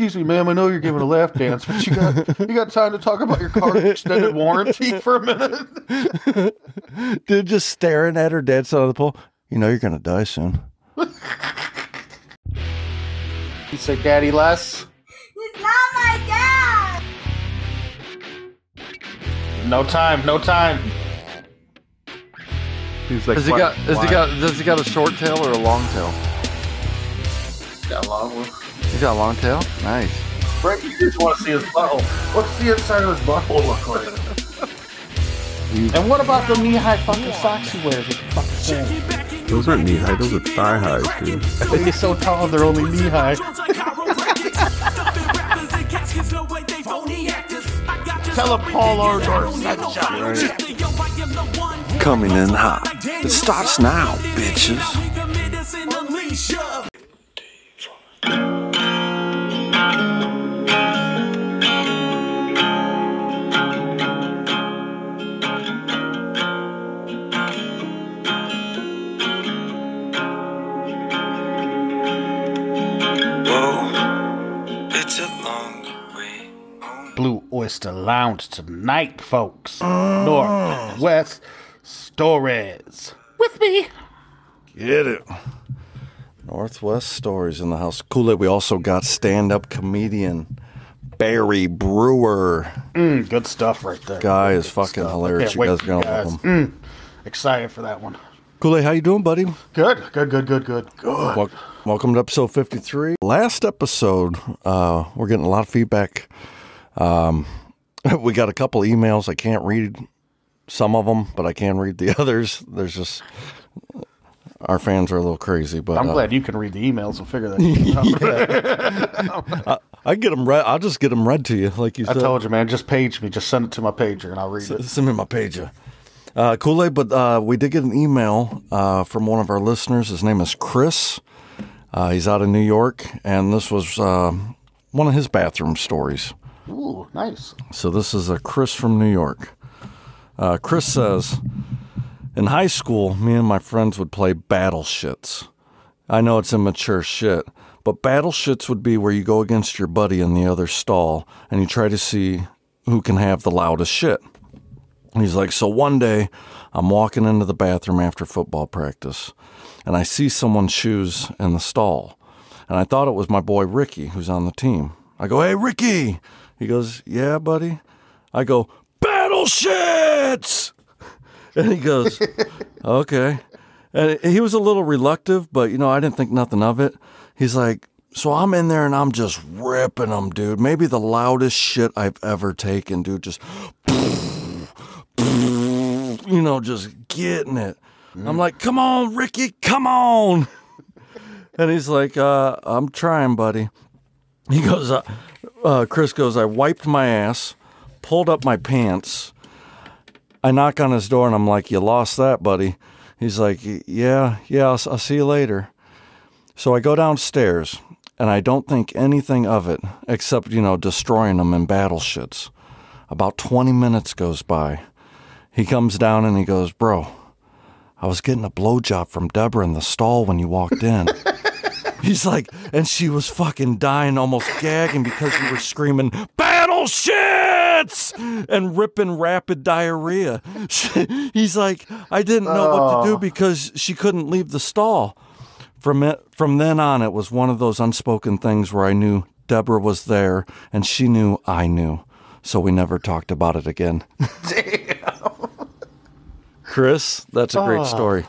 excuse me, ma'am. I know you're giving a lap dance, but you got you got time to talk about your car extended warranty for a minute? Dude, just staring at her dead side of the pole. You know you're gonna die soon. You say, Daddy, Les. He's not my dad! No time, no time. He's like, Has he got? Has he got? Does he got a short tail or a long tail? Got a long one. He's got a long tail. Nice. Right, you just want to see his butthole. What's the inside of his butthole look like? and what about the knee-high fucking socks he wears? With the fucking sand? Those aren't knee high. Those are thigh highs, dude. He's so tall, they're only knee-high. Tell him Paul Ardor sunshine. Coming in hot. It starts now, bitches. Blue Oyster Lounge tonight, folks. Northwest Stories. With me. Get it. Northwest Stories in the house. Kool Aid. We also got stand up comedian Barry Brewer. Mm, good stuff right there. Guy is Good fucking stuff. hilarious. You guys are gonna love him. Mm, excited for that one. Kool how you doing, buddy? Good, good, good, good, good, good. Welcome to episode 53. Last episode, uh, we're getting a lot of feedback. Um, we got a couple emails. I can't read some of them, but I can read the others. There's just our fans are a little crazy, but I'm uh, glad you can read the emails and figure that out. I get them read. I'll just get them read to you, like you I said. I told you, man. Just page me. Just send it to my pager, and I'll read it. Send me my pager. Uh, Kool Aid, but uh, we did get an email uh, from one of our listeners. His name is Chris. Uh, he's out of New York, and this was uh, one of his bathroom stories. Ooh, nice. So this is a Chris from New York. Uh, Chris says, in high school, me and my friends would play battle shits. I know it's immature shit, but battle shits would be where you go against your buddy in the other stall and you try to see who can have the loudest shit. He's like, so one day I'm walking into the bathroom after football practice and I see someone's shoes in the stall. And I thought it was my boy Ricky, who's on the team. I go, hey, Ricky. He goes, yeah, buddy. I go, battle shits. And he goes, okay. And he was a little reluctant, but you know, I didn't think nothing of it. He's like, so I'm in there and I'm just ripping them, dude. Maybe the loudest shit I've ever taken, dude. Just, you know, just getting it. I'm like, come on, Ricky, come on. And he's like, uh, I'm trying, buddy. He goes, uh, uh, Chris goes, I wiped my ass, pulled up my pants. I knock on his door and I'm like, You lost that, buddy. He's like, Yeah, yeah, I'll, I'll see you later. So I go downstairs and I don't think anything of it except, you know, destroying them in battle shits. About 20 minutes goes by. He comes down and he goes, Bro, I was getting a blowjob from Deborah in the stall when you walked in. He's like, and she was fucking dying, almost gagging because you were screaming, battle shits! And ripping rapid diarrhea. He's like, I didn't know what to do oh. because she couldn't leave the stall. From it, from then on, it was one of those unspoken things where I knew Deborah was there and she knew I knew. So we never talked about it again. Damn. Chris, that's a great ah. story.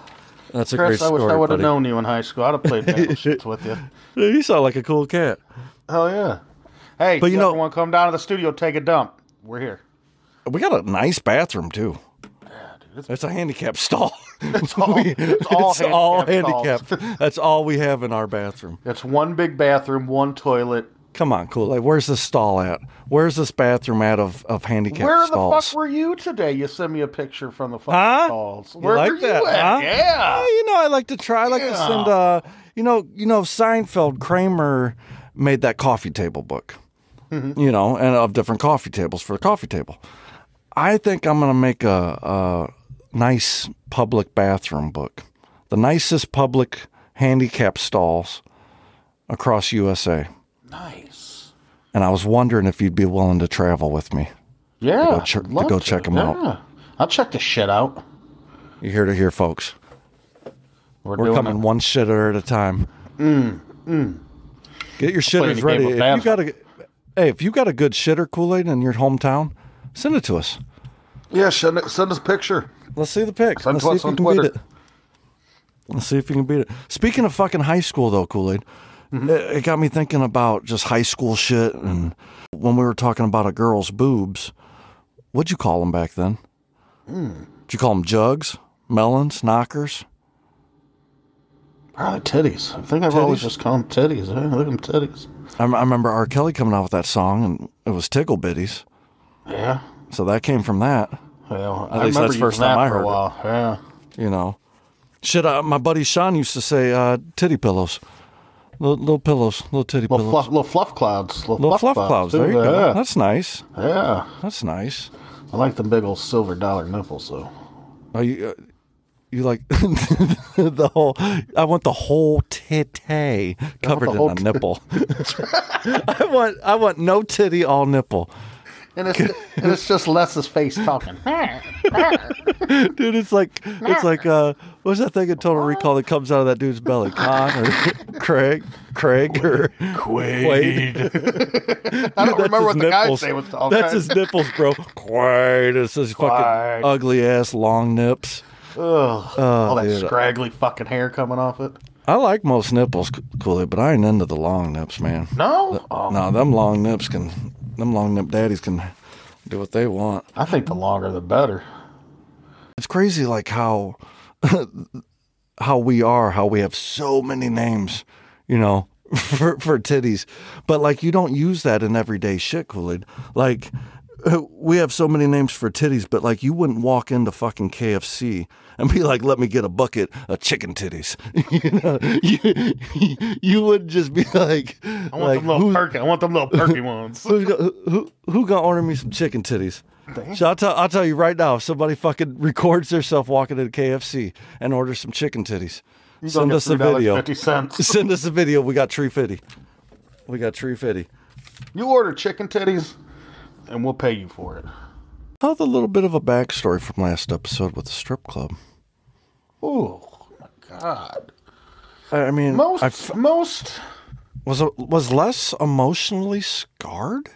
That's a great Chris, I story. wish I would have buddy. known you in high school. I'd have played shits with you. You sound like a cool cat. Hell yeah. Hey, But you you know- want to come down to the studio, take a dump? We're here. We got a nice bathroom too. It's a handicap stall. It's all, it's all, it's all handicapped handicapped. That's all we have in our bathroom. It's one big bathroom, one toilet. Come on, cool. Like, where's this stall at? Where's this bathroom at of, of handicapped Where the fuck were you today? You sent me a picture from the fucking Huh? stalls. You Where like were that? you at? huh? Yeah. Oh, you know, I like to try. I like to Yeah. send. Uh, you know, you know, Seinfeld Kramer made that coffee table book. Mm-hmm. You know, and of different coffee tables for the coffee table. I think I'm going to make a, a nice public bathroom book, the nicest public handicap stalls across USA. Nice. and I was wondering if you'd be willing to travel with me. Yeah, go ch- I'd to love go check 'em out. Yeah. I'll check the shit out. You hear to hear, folks. We're doing coming it. one shitter at a time. Mm, mm. Get your shitters ready. If you got a, hey, if you got a good shitter Kool Aid in your hometown, send it to us. Yeah, send, it, send us a picture. Let's see the pic. Send Let's to see us if you on can beat it. Let's see if you can beat it. Speaking of fucking high school, though, Kool Aid, Mm-hmm. it, it got me thinking about just high school shit. And when we were talking about a girl's boobs, what'd you call them back then? Hmm. Did you call them jugs, melons, knockers? Probably titties. I think I've always just called them titties. Yeah, look at them titties. I, I remember R. Kelly coming out with that song, and it was Tickle Bitties. Yeah. So that came from that, Well, At I least remember that's the first that time I heard a it. Yeah. you know. Shit, uh, my buddy Sean used to say uh, titty pillows. Little, little pillows, little titty Little pillows. fluff, little fluff clouds. Little, little fluff clouds. too. There you yeah. go. That's nice. Yeah. That's nice. I like the big old silver dollar nipples, though. Oh, you, uh, you like the whole? I want the whole titty covered in a nipple. I want, I want no titty, all nipple. And it's, and it's just Les's face talking. Dude, it's like it's like uh, what's that thing in Total Recall that comes out of that dude's belly? Con or Craig, Craig or Quaid? I don't remember what the guy nipples. say was talking. That's his nipples, bro. Quaid. It's his Quaid. fucking ugly ass long nips. Ugh, all that dude. scraggly fucking hair coming off it. I like most nipples, Kool but I ain't into the long nips, man. No? Oh, No, them long nips can, them long nip daddies can do what they want. I think the longer the better. It's crazy, like how, how we are, how we have so many names, you know, for for titties, but like you don't use that in everyday shit, Kool Aid. Like we have so many names for titties, but like you wouldn't walk into fucking KFC and be like, "Let me get a bucket of chicken titties." you know, you, you would just be like, I want like them little who- perky. I want them little perky ones. Who's go, who, who who gonna order me some chicken titties? So I'll tell I'll tell you right now. If somebody fucking records themselves walking into KFC and orders some chicken titties, send us a video. Send us a video. We got tree fitty. We got tree fitty. You order chicken titties, and we'll pay you for it. Tell a little bit of a backstory from last episode with the strip club. Oh my god. I I mean, Most most was was less emotionally scarred.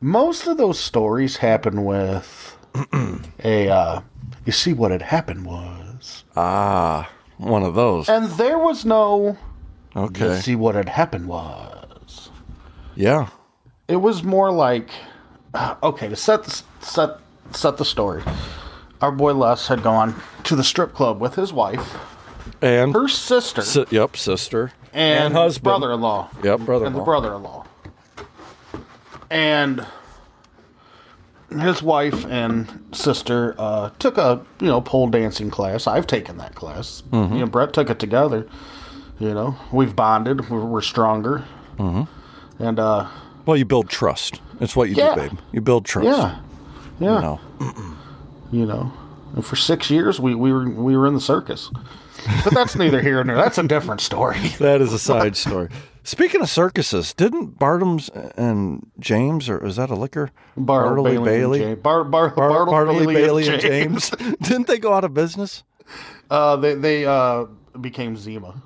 most of those stories happen with a. Uh, you see, what had happened was, Ah, one of those. and there was no. You Okay. see, what had happened was. Yeah. It was more like, okay, to set the, set set the story. Our boy Les had gone to the strip club with his wife, And her sister, si- yep, sister and, husband. brother-in-law. Yep, brother-in-law, and the brother-in-law. And his wife and sister uh, took a you know pole dancing class. I've taken that class. Mm-hmm. You know, Brett took it together. You know, we've bonded. We're, we're stronger. Mm-hmm. And uh, Well, you build trust. It's what you Yeah. do, babe. You build trust. yeah, yeah, You know. you know. And for six years, we, we were we were in the circus. But that's neither here nor that's a different story. That is a side story. Speaking of circuses, didn't Bartums and James, or is that a liquor? Bartle, Bartley Bailey, Bailey, James. Bar, Bar, Bar- Bartle, Bartley Bailey, Bailey, and and James. James. didn't they go out of business? Uh, they they uh, became Zima.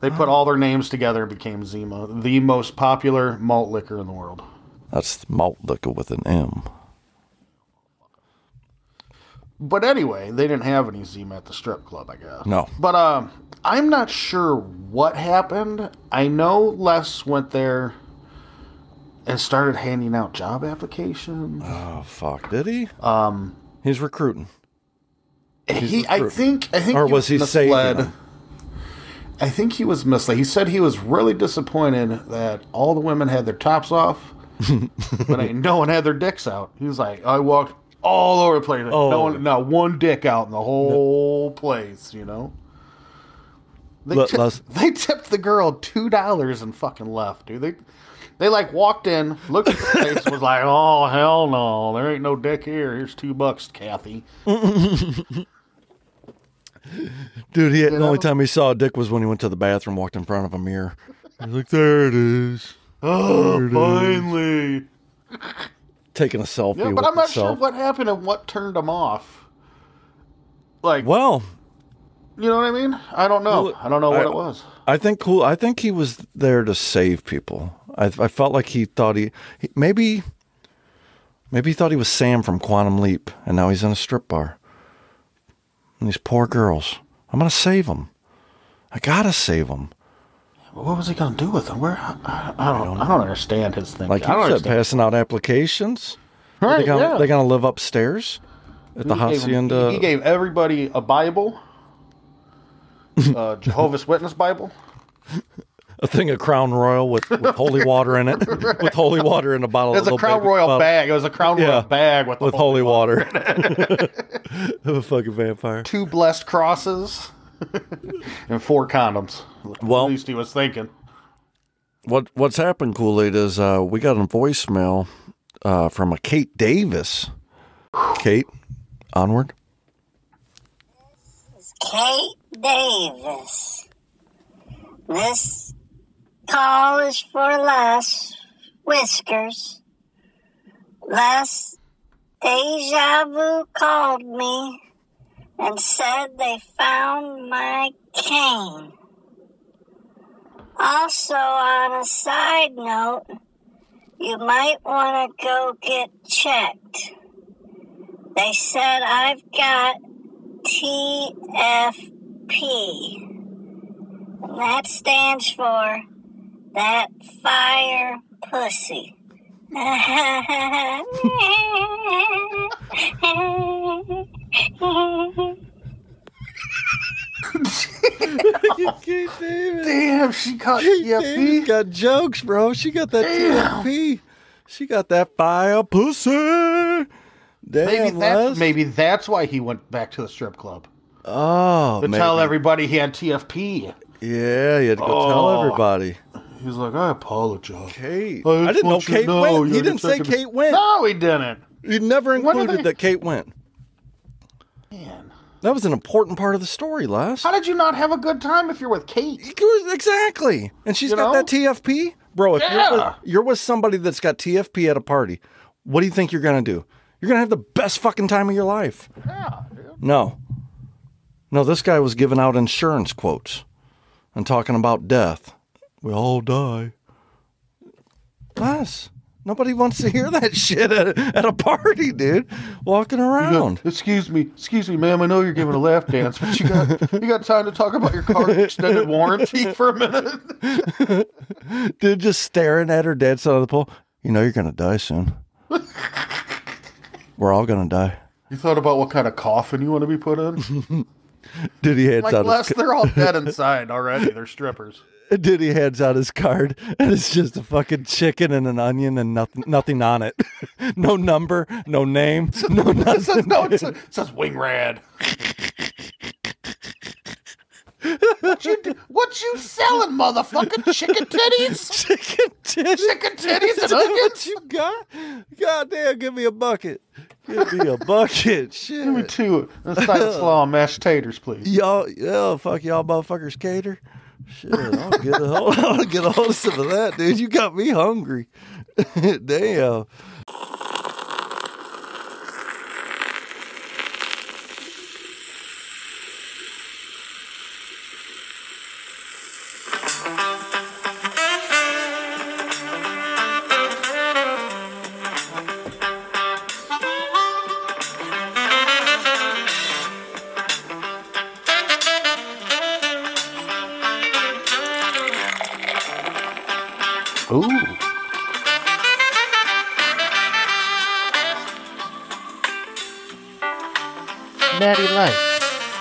They put all their names together and became Zima, the most popular malt liquor in the world. That's malt liquor with an M. But anyway, they didn't have any Zima at the strip club, I guess. No. But um, I'm not sure what happened. I know Les went there and started handing out job applications. Oh fuck! Did he? Um, he's recruiting. he, I think, I think, Or was he saving misled. I think he was misled. He said he was really disappointed that all the women had their tops off, but ain't no one had their dicks out. He was like, I walked all over the place. Like, Oh. No one, not one dick out in the whole place. You know. They, Let- they tipped the girl two dollars and fucking left, dude. They they like walked in, looked at the face, was like, "Oh hell no, there ain't no dick here. Here's two bucks, Kathy." Dude, he the know? only time he saw a dick was when he went to the bathroom, walked in front of a mirror. He's like, "There it is." Oh, finally. taking a selfie Yeah, but I'm not sure what happened and what turned him off. Like, Well, you know what I mean? I don't know. Well, I don't know what I- it was. I think cool. I think he was there to save people. I, I felt like he thought he, he maybe maybe he thought he was Sam from Quantum Leap, and now he's in a strip bar. And these poor girls, I'm gonna save them. I gotta save them. What was he gonna do with them? Where? I, I don't. I don't understand his thing. Like I you said, understand. passing out applications. Are Right, they gonna, yeah. they gonna live upstairs at the He gave hacienda? He gave everybody a Bible, uh, Jehovah's Witness Bible. A thing of Crown Royal with, with holy water in it, with holy water in a bottle. It was a little Crown Royal bottle. bag. It was a Crown Yeah. Royal bag with, the with holy holy water. Of a fucking vampire. two blessed crosses and four condoms. Well- at least he was thinking. What what's happened, Kool Aid, is uh, we got a voicemail uh, from a Kate Davis. Kate, onward. Kate Davis. This call is for Les Whiskers. Les Deja Vu called me and said they found my cane. Also, on a side note, you might want to go get checked. They said I've got TFP. And that stands for that fire pussy. Damn, she caught She TFP. got jokes, bro. She got that TFP. She got that fire pussy. Damn, Maybe Les. that's maybe that's why he went back to the strip club Oh, to maybe. tell everybody he had TFP. Yeah, you had to go tell Oh. everybody. He's like, I apologize. Kate. I I, didn't know want you to Kate know went. He didn't say Kate went. No, he didn't. You never included they- that Kate went. Man, That was an important part of the story, Les. how did you not have a good time if you're with Kate? Exactly. And she's You got know? that TFP. Bro, if you're, Yeah. with, you're with somebody that's got TFP at a party, what do you think you're going to do? You're going to have the best fucking time of your life. Yeah, No. No, this guy was giving out insurance quotes and talking about death. We all die. Les, nobody wants to hear that shit at, at a party, dude. Walking around. Excuse me, excuse me, ma'am. I know you're giving a laugh dance, but you got you got time to talk about your car extended warranty for a minute? Dude just staring at her dead side of the pole. You know you're gonna die soon. We're all gonna die. You thought about what kind of coffin you want to be put in? He hands Like, out Les, his, they're all dead inside already. They're strippers. he hands out his card, and it's just a fucking chicken and an onion and nothing, nothing on it. no number, no name, no It says, no, it says, it says wing rad. What you do- what you selling, motherfucking chicken titties? chicken titties. Chicken titties and Is what you got? God damn, give me a bucket. Give me a bucket. Shit. Give me two inside of slaw and mashed taters, please. Y'all, yeah, fuck y'all motherfuckers cater. Shit, I'll get a hold, I'll get a hold of some of that, dude. You got me hungry. Damn.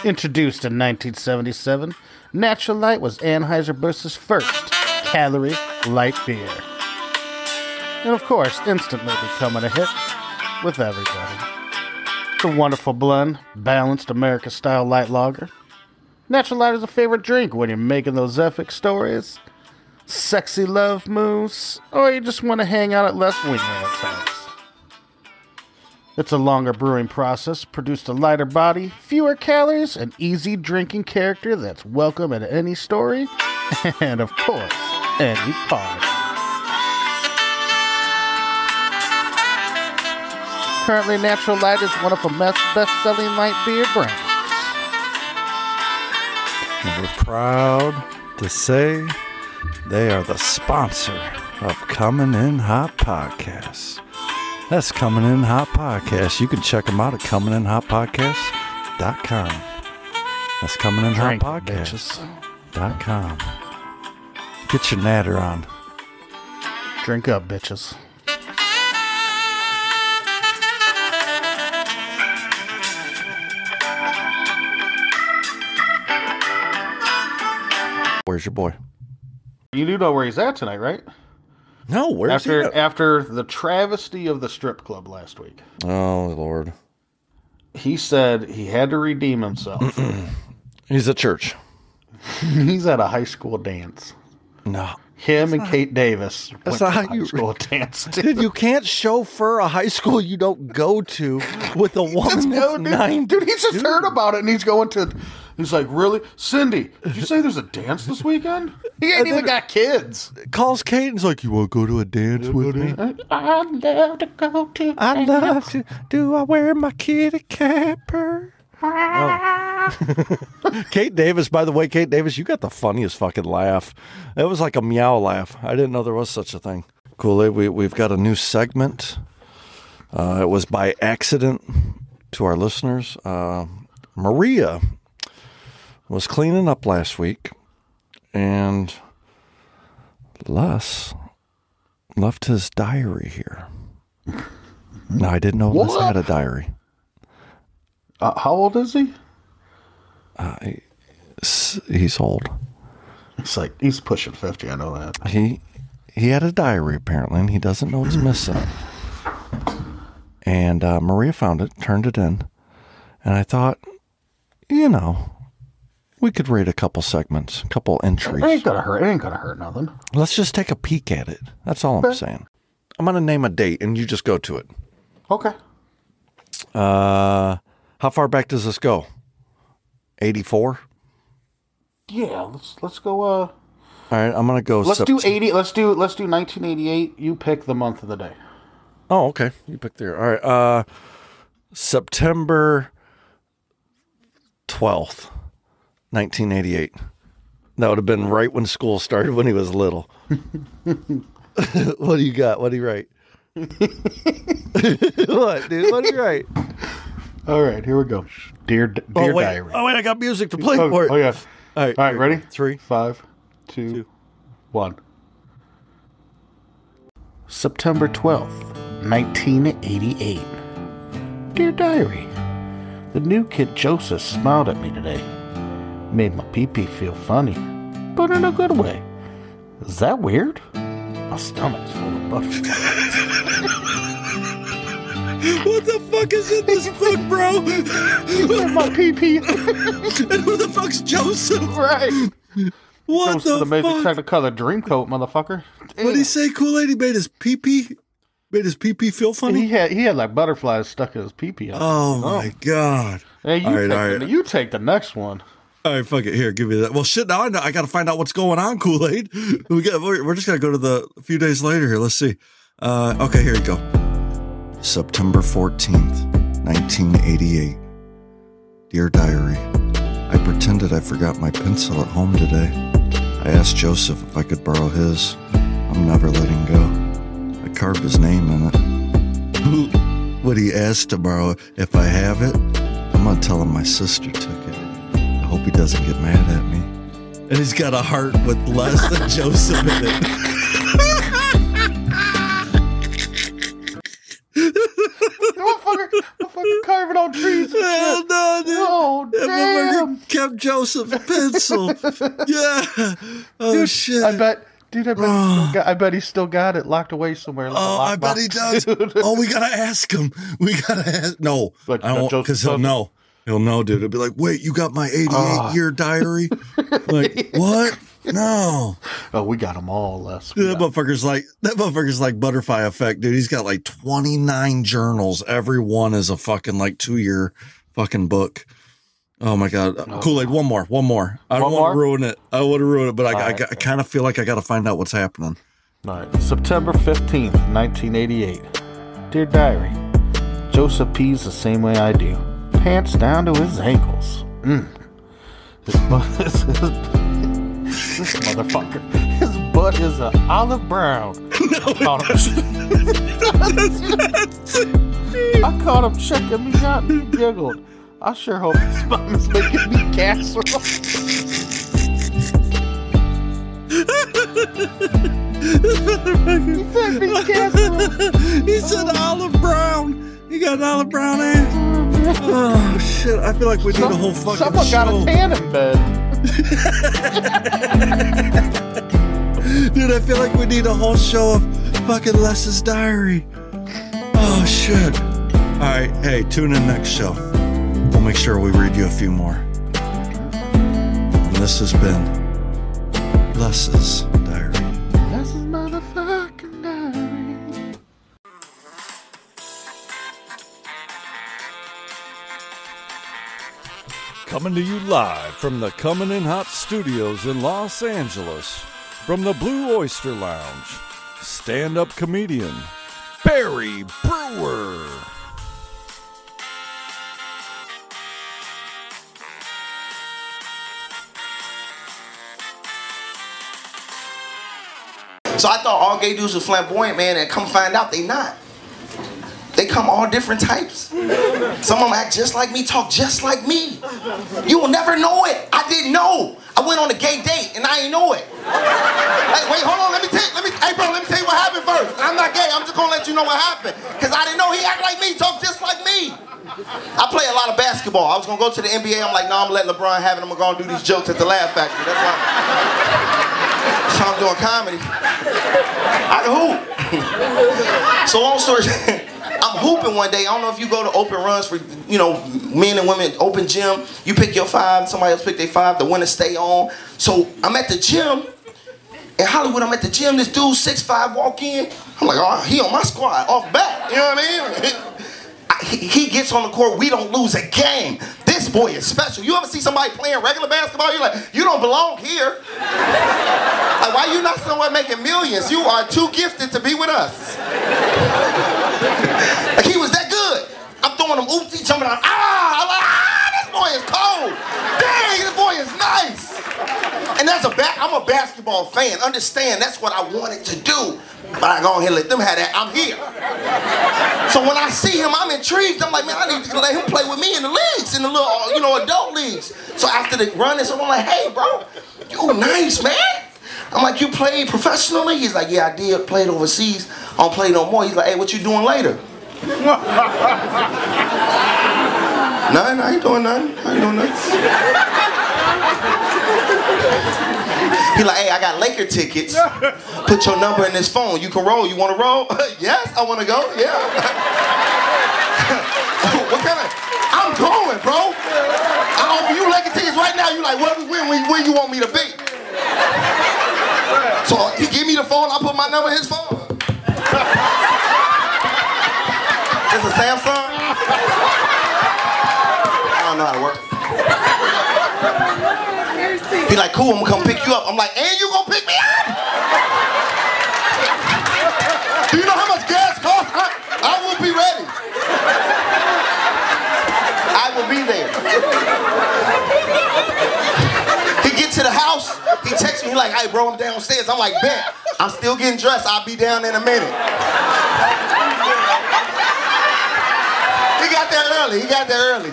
Introduced in 1977, Natural Light was Anheuser-Busch's first calorie light beer. And of course, instantly becoming a hit with everybody. The wonderful blend, balanced America style light lager. Natural Light is a favorite drink when you're making those epic stories sexy love moves, or you just want to hang out at Les Wingman's house. It's a longer brewing process, produced a lighter body, fewer calories, an easy drinking character that's welcome at any story, and of course, any party. Currently, Natural Light is one of the best-selling light beer brands. And we're proud to say they are the sponsor of Coming In Hot Podcasts. That's Coming In Hot Podcast. You can check them out at cominginhotpodcast.com. That's Coming In Hot Drink, Podcast.com. Get your natter on. Drink up, bitches. Where's your boy? You do know where he's at tonight, right? No, where's after he? at? after the travesty of the strip club last week, Oh, Lord. he said he had to redeem himself. He's at church. he's at a high school dance. No. Him and Kate Davis that's went not to how high you- school dance. Dude, you can't chauffeur a high school you don't go to with a woman No, dude, nine. dude, he just heard about it and he's going to. He's like, really, Cindy? Did you say there's a dance this weekend? He ain't even got kids. calls Kate and's like, "You want to go to a dance with me?" I'd love to go to. I love to. Do I wear my kitty capper? Kate Davis, by the way, Kate Davis, you got the funniest fucking laugh. It was like a meow laugh. I didn't know there was such a thing. Cool. We, we've got a new segment. Uh, it was by accident to our listeners. Uh, Maria was cleaning up last week, and Les left his diary here. No, I didn't know Les had a diary. Uh, how old is he? S- He's old. It's like he's pushing fifty. I know that. He he had a diary apparently, and he doesn't know it's missing. And uh, Maria found it, turned it in, and I thought, you know, we could rate a couple segments, a couple It ain't entries. gonna hurt. It ain't gonna hurt nothing. Let's just take a peek at it. That's all I'm saying. I'm gonna name a date, and you just go to it. Okay. Uh, how far back does this go? 84. Yeah. Let's let's go. Uh, All right, I'm gonna go. let's do eighty. Let's do let's do nineteen eighty eight. You pick the month of the day. Oh, okay. You pick there. All right. Uh September 12th, 1988. That would have been right when school started when he was little. what do you got? What do you write? what, dude? What do you write? All right. Here we go. Dear oh, dear oh, wait. diary. Oh, wait. I got music to play Oh, for it. oh, yeah. All right. All right. Ready? Three. Five, two, one. September 12th, 1988. Dear Diary, the new kid Joseph smiled at me today. Made my pee pee feel funny, but in a good way. Is that weird? My stomach's full of butterflies. What the fuck is in this book, bro? my pee pee. and who the fuck's Joseph? right. What Joseph the the Magic fuck? Technicolor Dreamcoat, motherfucker. What did he say? Cool lady made his pee pee? Made his pee pee feel funny? He had he had like butterflies stuck in his pee pee. Oh, oh my god! Hey, you, All right, take all the, you take the next one. All right, fuck it. Here, give me that. Well, shit. Now I know. I got to find out what's going on. Kool Aid. We got. We're, just gonna go to the a few days later here. Let's see. Uh, okay, here you go. September fourteenth, nineteen eighty-eight. Dear diary, I pretended I forgot my pencil at home today. I asked Joseph if I could borrow his. I'm never letting go. I carved his name in it. What he ask to borrow if I have it, I'm gonna tell him my sister took it. I hope he doesn't get mad at me. And he's got a heart with less than Joseph in it. motherfucker, motherfucker carving on trees. Hell no, dude. Oh damn! motherfucker kept Joseph's pencil. yeah. Oh shit. I bet, dude. I bet, he still got, I bet he still got it locked away somewhere. Like a Oh, I bet he lockbox, does. dude. oh, we gotta ask him. We gotta ask. No, Like, I don't Joseph because he'll know. He'll know, dude. He'll be like, "Wait, you got my 88 Ah. year diary?" like, what? No. Oh, we got them all. Les. Dude, that motherfucker's like that motherfucker's like butterfly effect, dude. He's got like 29 journals. Every one is a fucking like two year fucking book. Oh my god. Kool Aid, one more, one more. I don't want to ruin it. I want to ruin it, but I, I, right. I kind of feel like I got to find out what's happening. All right. September 15th, 1988. Dear Diary, Joseph pees the same way I do. Pants down to his ankles. Mm. His butt is his, this motherfucker. His butt is a olive brown. I caught him. I caught him checking me out and he giggled. I sure hope his mom is making me casserole. he said me casserole. he said olive brown. He got an olive brown ass. Oh shit! I feel like we need a whole fucking Someone show. got a tan in bed. Dude, I feel like we need a whole show of fucking Les's diary. Oh shit! All right, hey, tune in next show. We'll make sure we read you a few more. And this has been Les's Coming to you live from the Coming in Hot Studios in Los Angeles, from the Blue Oyster Lounge, stand up comedian Barry Brewer. So I thought all gay dudes were flamboyant, man, and come find out they not. They come all different types. Some of them act just like me, talk just like me. You will never know it. I didn't know. I went on a gay date and I ain't know it. Hey, wait, hold on. Let me tell. Let me, hey, bro. Let me tell you what happened first. I'm not gay. I'm just gonna let you know what happened. Cause I didn't know he act like me, talk just like me. I play a lot of basketball. I was gonna go to the NBA. I'm like, no, I'm gonna let LeBron have it. I'm gonna go do these jokes at the Laugh Factory. That's why. That's why I'm doing comedy. I can hoop. so long story. Hooping one day. I don't know if you go to open runs for, you know, men and women, open gym. You pick your five, somebody else pick their five, the winner stay on. So I'm at the gym. In Hollywood, I'm at the gym. This dude, six five, walk in. I'm like, oh, he on my squad, off back. You know what I mean? He, he gets on the court. We don't lose a game. This boy is special. You ever see somebody playing regular basketball? You're like, you don't belong here. Like, why you not somewhere making millions? You are too gifted to be with us. Like he was that good. I'm throwing him oopsie, jumping out. Ah! I'm like, ah, this boy is cold. Dang, this boy is nice. And that's a ba- I'm a basketball fan. Understand, that's what I wanted to do. But I go ahead and let them have that. I'm here. So when I see him, I'm intrigued. I'm like, man, I need to let him play with me in the leagues, in the little, uh, you know, adult leagues. So after the run, and so I'm like, hey, bro, you nice, man. I'm like, you played professionally? He's like, yeah, I did. Played overseas. I don't play no more. He's like, hey, what you doing later? Nothing. I ain't doing nothing. I ain't doing nothing. He like, hey, I got Laker tickets. Put your number in this phone. You can roll. You want to roll? yes, I want to go. Yeah. what kind of? I'm going, bro. I offer you Laker tickets right now. You like, where, where, where you want me to be? So he give me the phone. I put my number in his phone. It's a Samsung. I don't know how to work. Be like, cool, I'm gonna come pick you up. I'm like, and you gonna pick me up? Do you know how much gas costs? I, I will be ready. I will be there. He get to the house, he texts me, like, hey bro, I'm downstairs. I'm like, bet. I'm still getting dressed. I'll be down in a minute. He got there early. He got there early.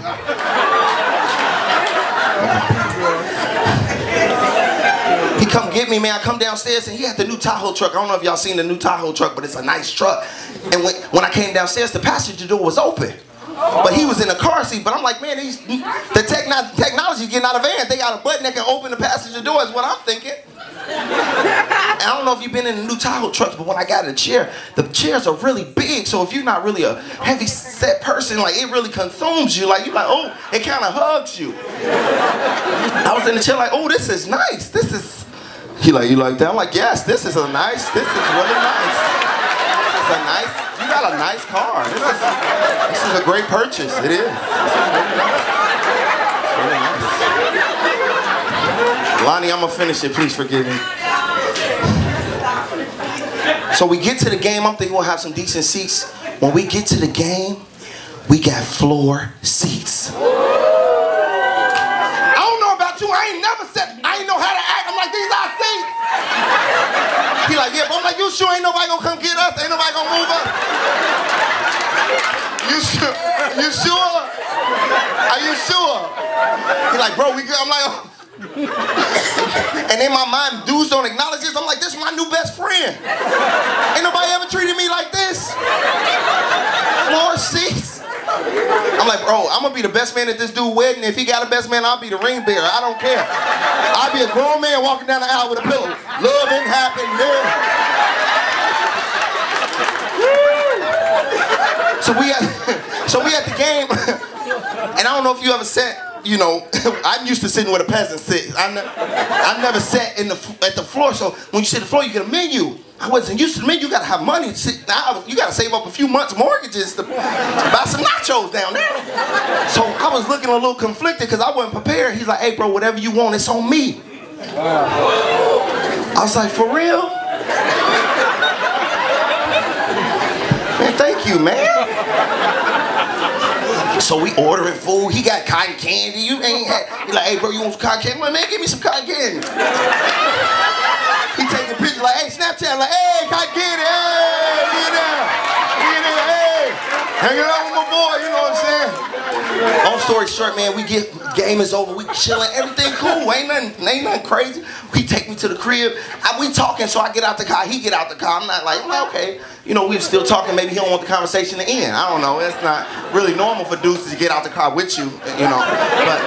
He come get me, man. I come downstairs and he had the new Tahoe truck. I don't know if y'all seen the new Tahoe truck, but it's a nice truck. And when, when I came downstairs, the passenger door was open. But he was in the car seat. But I'm like, man, these, the techno- technology getting out of van. They got a button that can open the passenger door is what I'm thinking. I don't know if you've been in the new Tahoe trucks, but when I got in the chair, the chairs are really big. So if you're not really a heavy set person, like it really consumes you. Like you're like, oh, it kind of hugs you. I was in the chair like, oh, this is nice. This is. He like, you like that? I'm like, yes, this is a nice. This is really nice. This is a nice. You got a nice car. This is. This is a great purchase. It is. This is really nice. It's really nice. Lonnie, I'm gonna finish it. Please forgive me. So we get to the game. I'm thinking we'll have some decent seats. When we get to the game, We got floor seats. I don't know about you. I ain't never said, I ain't know how to act. I'm like, these are seats. He like, yeah, but I'm like, you sure ain't nobody gonna come get us? Ain't nobody gonna move us? You sure? You sure? Are you sure? He like, bro, we good. I'm like, oh. and in my mind, dudes don't acknowledge this. I'm like, this is my new best friend. Ain't nobody ever treated me like this. Floor seats. I'm like, bro, I'm gonna be the best man at this dude wedding. If he got a best man, I'll be the ring bearer. I don't care. I'll be a grown man walking down the aisle with a pillow. Love and happiness. So we at, so we at the game, and I don't know if you ever sat. You know, I'm used to sitting where the peasants sit. I, ne- I never sat in the at the floor. So when you sit the floor, you get a menu. I wasn't used to the menu. You gotta have money. To sit, was- you gotta save up a few months' mortgages to, to buy some nachos down there. So I was looking a little conflicted because I wasn't prepared. He's like, "Hey, bro, whatever you want, it's on me." I was like, "For real?" Man, thank you, man. So we ordering food. He got cotton candy. You ain't had. He like, hey, bro, you want some cotton candy? Like, man, give me some cotton candy. he taking pictures like, hey, Snapchat, like, hey, cotton candy, hey, be in there, be in there, hey, hanging out with my boy. You know what I'm saying? Long story short, man, we get game is over. We chilling, everything cool. Ain't nothing, ain't nothing crazy. He take me to the crib. I, we talking, so I get out the car. He get out the car. I'm not like, I'm okay. You know, we still talking. Maybe he don't want the conversation to end. I don't know. It's not really normal for dudes to get out the car with you. You know, but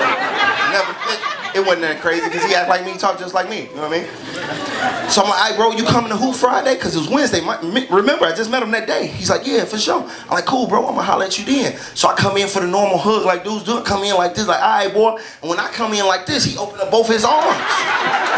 never. It, it wasn't that crazy because he act like me, he talk just like me. You know what I mean? So I'm like, bro, you coming to Who Friday? Because it was Wednesday. My, remember, I just met him that day. He's like, yeah, for sure. I'm like, cool, bro. I'm gonna holler at you then. So I come in for the normal hug, like dudes do. Come in like this, like, all right, boy. And when I come in like this, he opened up both his arms.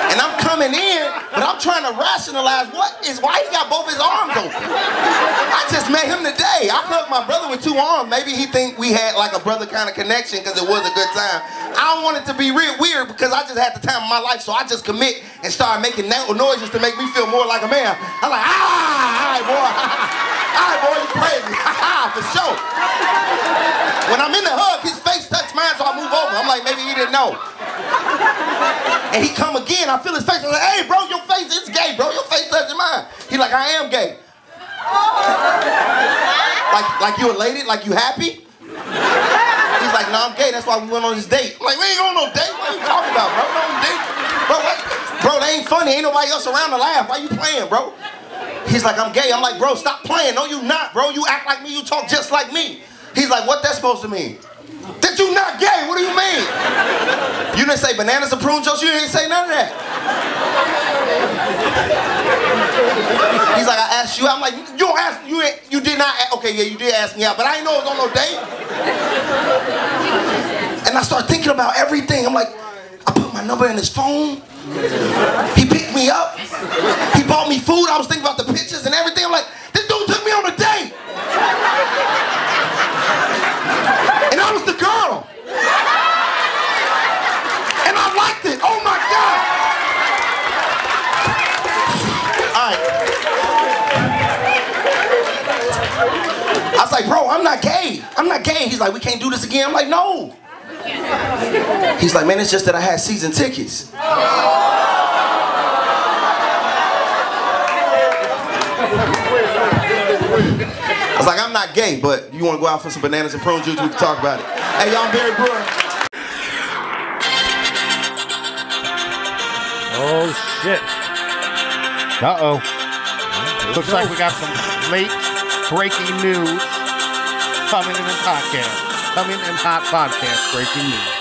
And I'm coming in, but I'm trying to rationalize what is why he got both his arms open. I just met him today. I hugged my brother with two arms. Maybe he think we had like a brother kind of connection because it was a good time. I don't want it to be real weird because I just had the time of my life, so I just commit and start making no- noises to make me feel more like a man. I'm like, ah, all right, boy. All right, boy, you crazy. For sure. When I'm in the hug, his face touched mine, so I move over. I'm like, maybe he didn't know. And he come again, I feel his face. I'm like, hey, bro, your face is gay, bro. Your face touching mine. He like, I am gay. like, like you elated? Like you happy? He's like, no, I'm gay. That's why we went on this date. I'm like, we ain't going on no date. Talking about, bro? Date. Bro? Bro, they ain't funny. Ain't nobody else around to laugh. Why you playing, bro? He's like, I'm gay. I'm like, bro, stop playing. No, you not, bro. You act like me. You talk just like me. He's like, what that supposed to mean? That you not gay. What do you mean? You didn't say bananas and prune juice. You didn't say none of that. He's like, I asked you. I'm like, you don't ask. You ain't, you did not. Okay, yeah, you did ask me out, but I ain't know it was on no date. And I start thinking about everything. I'm like, my number in his phone. He picked me up. He bought me food. I was thinking about the pictures and everything. I'm like, this dude took me on a date. And I was the girl. And I liked it. Oh my God. All right. I was like, bro, I'm not gay. I'm not gay. He's like, we can't do this again. I'm like, no. He's like, man, it's just that I had season tickets. I was like, I'm not gay, but you want to go out for some bananas and prune juice, we can talk about it. Hey, y'all, I'm Barry Brewer. Oh shit. Uh oh. Looks like we got some late breaking news coming in the podcast. Coming in hot podcast breaking news.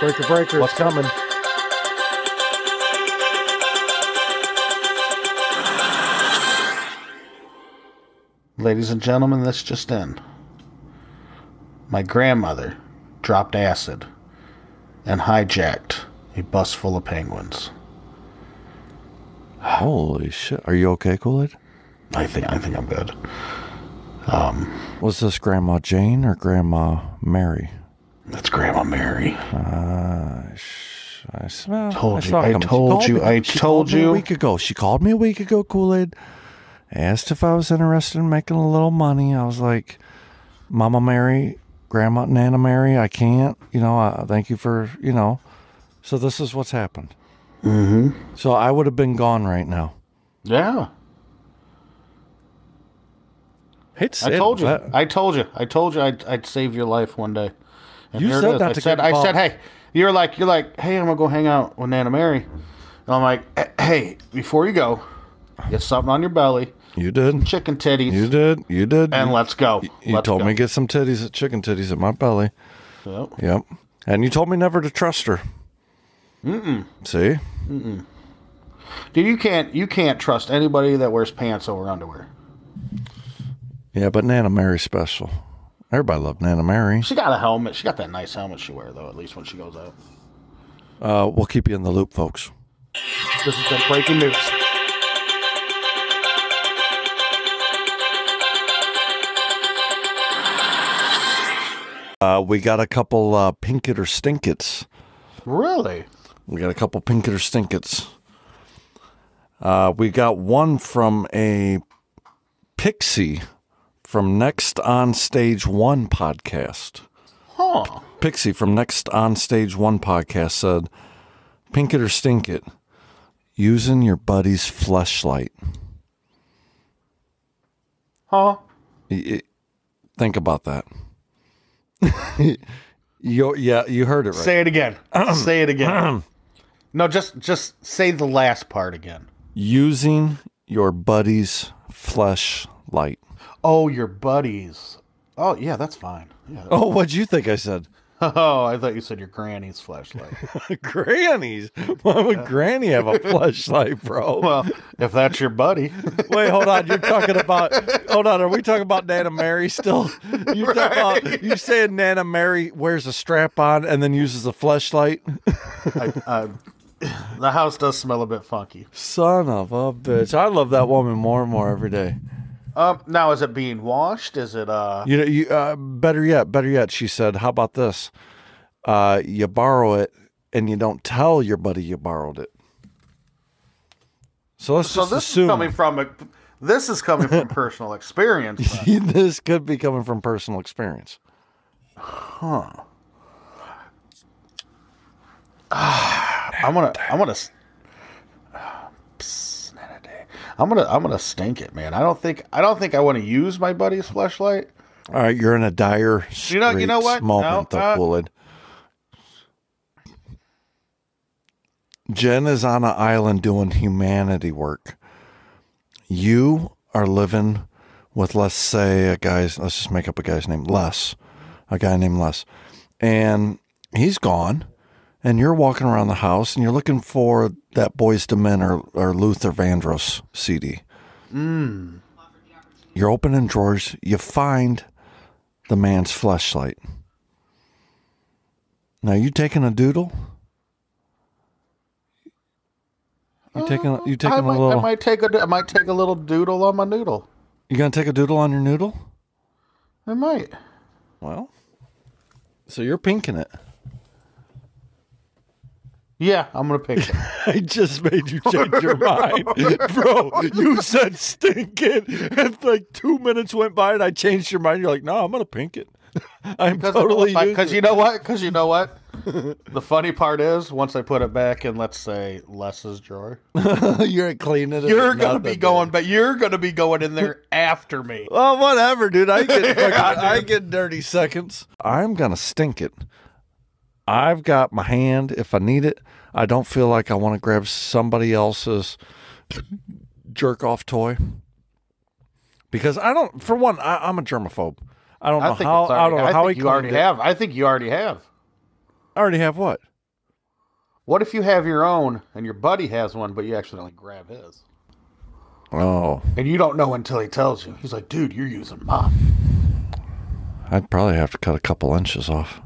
Breaker, breaker, What's coming. Ladies and gentlemen, this just in. My grandmother dropped acid and hijacked a bus full of penguins. Holy shit. Are you okay, Kool-Aid? I think I think I'm good. Was this Grandma Jane or Grandma Mary? That's Grandma Mary. I smell. Told you, saw it I coming. She told called you, me- I she told called me you. a week ago. She called me a week ago, Kool Aid. Asked if I was interested in making a little money. I was like, Mama Mary, Grandma Nana Mary, I can't. You know, uh, thank you for you know. So this is what's happened. Mm-hmm. So I would have been gone right now. Yeah. I told you. I told you. I told you I'd, I'd save your life one day. And You said that I to said, I said, hey, you're like, you're like, hey, I'm gonna go hang out with Nana Mary. And I'm like, "Eh, hey, before you go, get something on your belly, you did. chicken titties, You did. You did. and let's go. you Let's told go. me get some titties, at chicken titties at my belly. Yep. Yep. And you told me never to trust her. Mm-mm. See? Dude, you can't you can't trust anybody that wears pants over underwear. Yeah, but Nana Mary's special. Everybody loved Nana Mary. She got a helmet. She got that nice helmet she wear though. At least when she goes out. Uh, we'll keep you in the loop, folks. This has been breaking news. Uh, we got a couple uh, pink it or stink it's. Really? We got a couple pink it or stink it's. Uh, we got one from a Pixie from Next On Stage One podcast. Huh. Pixie from Next On Stage One podcast said, "Pink it or stink it, using your buddy's fleshlight." Huh? Y- y- Think about that. you, yeah, you heard it right. Say it again. say it again. no, just just say the last part again. using your buddy's fleshlight. Oh, your buddies. Oh, yeah, that's fine. Yeah. Oh, what'd you think I said? Oh, I thought you said your granny's flashlight. Granny's. Why would Granny have a flashlight, bro? well, if that's your buddy. Wait, hold on. You're talking about. Hold on. Are we talking about Nana Mary still? You talking about? You saying Nana Mary wears a strap on and then uses a flashlight? I, uh, the house does smell a bit funky. Son of a bitch! I love that woman more and more every day. Um, now is it being washed? Is it uh? You know, you uh, better yet, better yet. She said, "How about this? Uh, you borrow it and you don't tell your buddy you borrowed it." So let's So just this assume is coming from a. This is coming from personal experience. this could be coming from personal experience. Huh. I'm gonna. I'm gonna. s- Psst, not a day. I'm gonna. I'm gonna stink it, man. I don't think. I don't think I want to use my buddy's flashlight. All right, you're in a dire You know- you know what? moment, No, uh. Jen is on an island doing humanity work. You are living with, let's say, a guy's, let's just make up a guy's name, Les, a guy named Les. And he's gone, and you're walking around the house and you're looking for that Boyz II Men or, or Luther Vandross CD. Hmm. You're opening drawers, you find the man's flashlight. Now you taking a doodle? You taking a- you uh, taking I a might, little? I might take a. I might take a little doodle on my noodle. You gonna take a doodle on your noodle? I might. Well, so you're pinking it. Yeah, I'm gonna pick it. I just made you change your mind, bro. You said stink it, and like two minutes went by, and I changed your mind. You're like, no, I'm gonna pink it. I'm totally Because you know what? Because you know what? the funny part is, once I put it back in, let's say Les's drawer, you're cleaning it. you're gonna be going, but you're gonna be going in there after me. Well, whatever, dude. I get fucking, I get dirty seconds. I'm gonna stink it. I've got my hand if I need it. I don't feel like I want to grab somebody else's jerk off toy because I don't. For one, I, I'm a germaphobe. I don't know I think how. it's I don't know I how think he you already it. have. I think you already have. I already have what? What if you have your own and your buddy has one, but you accidentally grab his, Oh, and you don't know until he tells you? He's like, "Dude, you're using mine." I'd probably have to cut a couple inches off.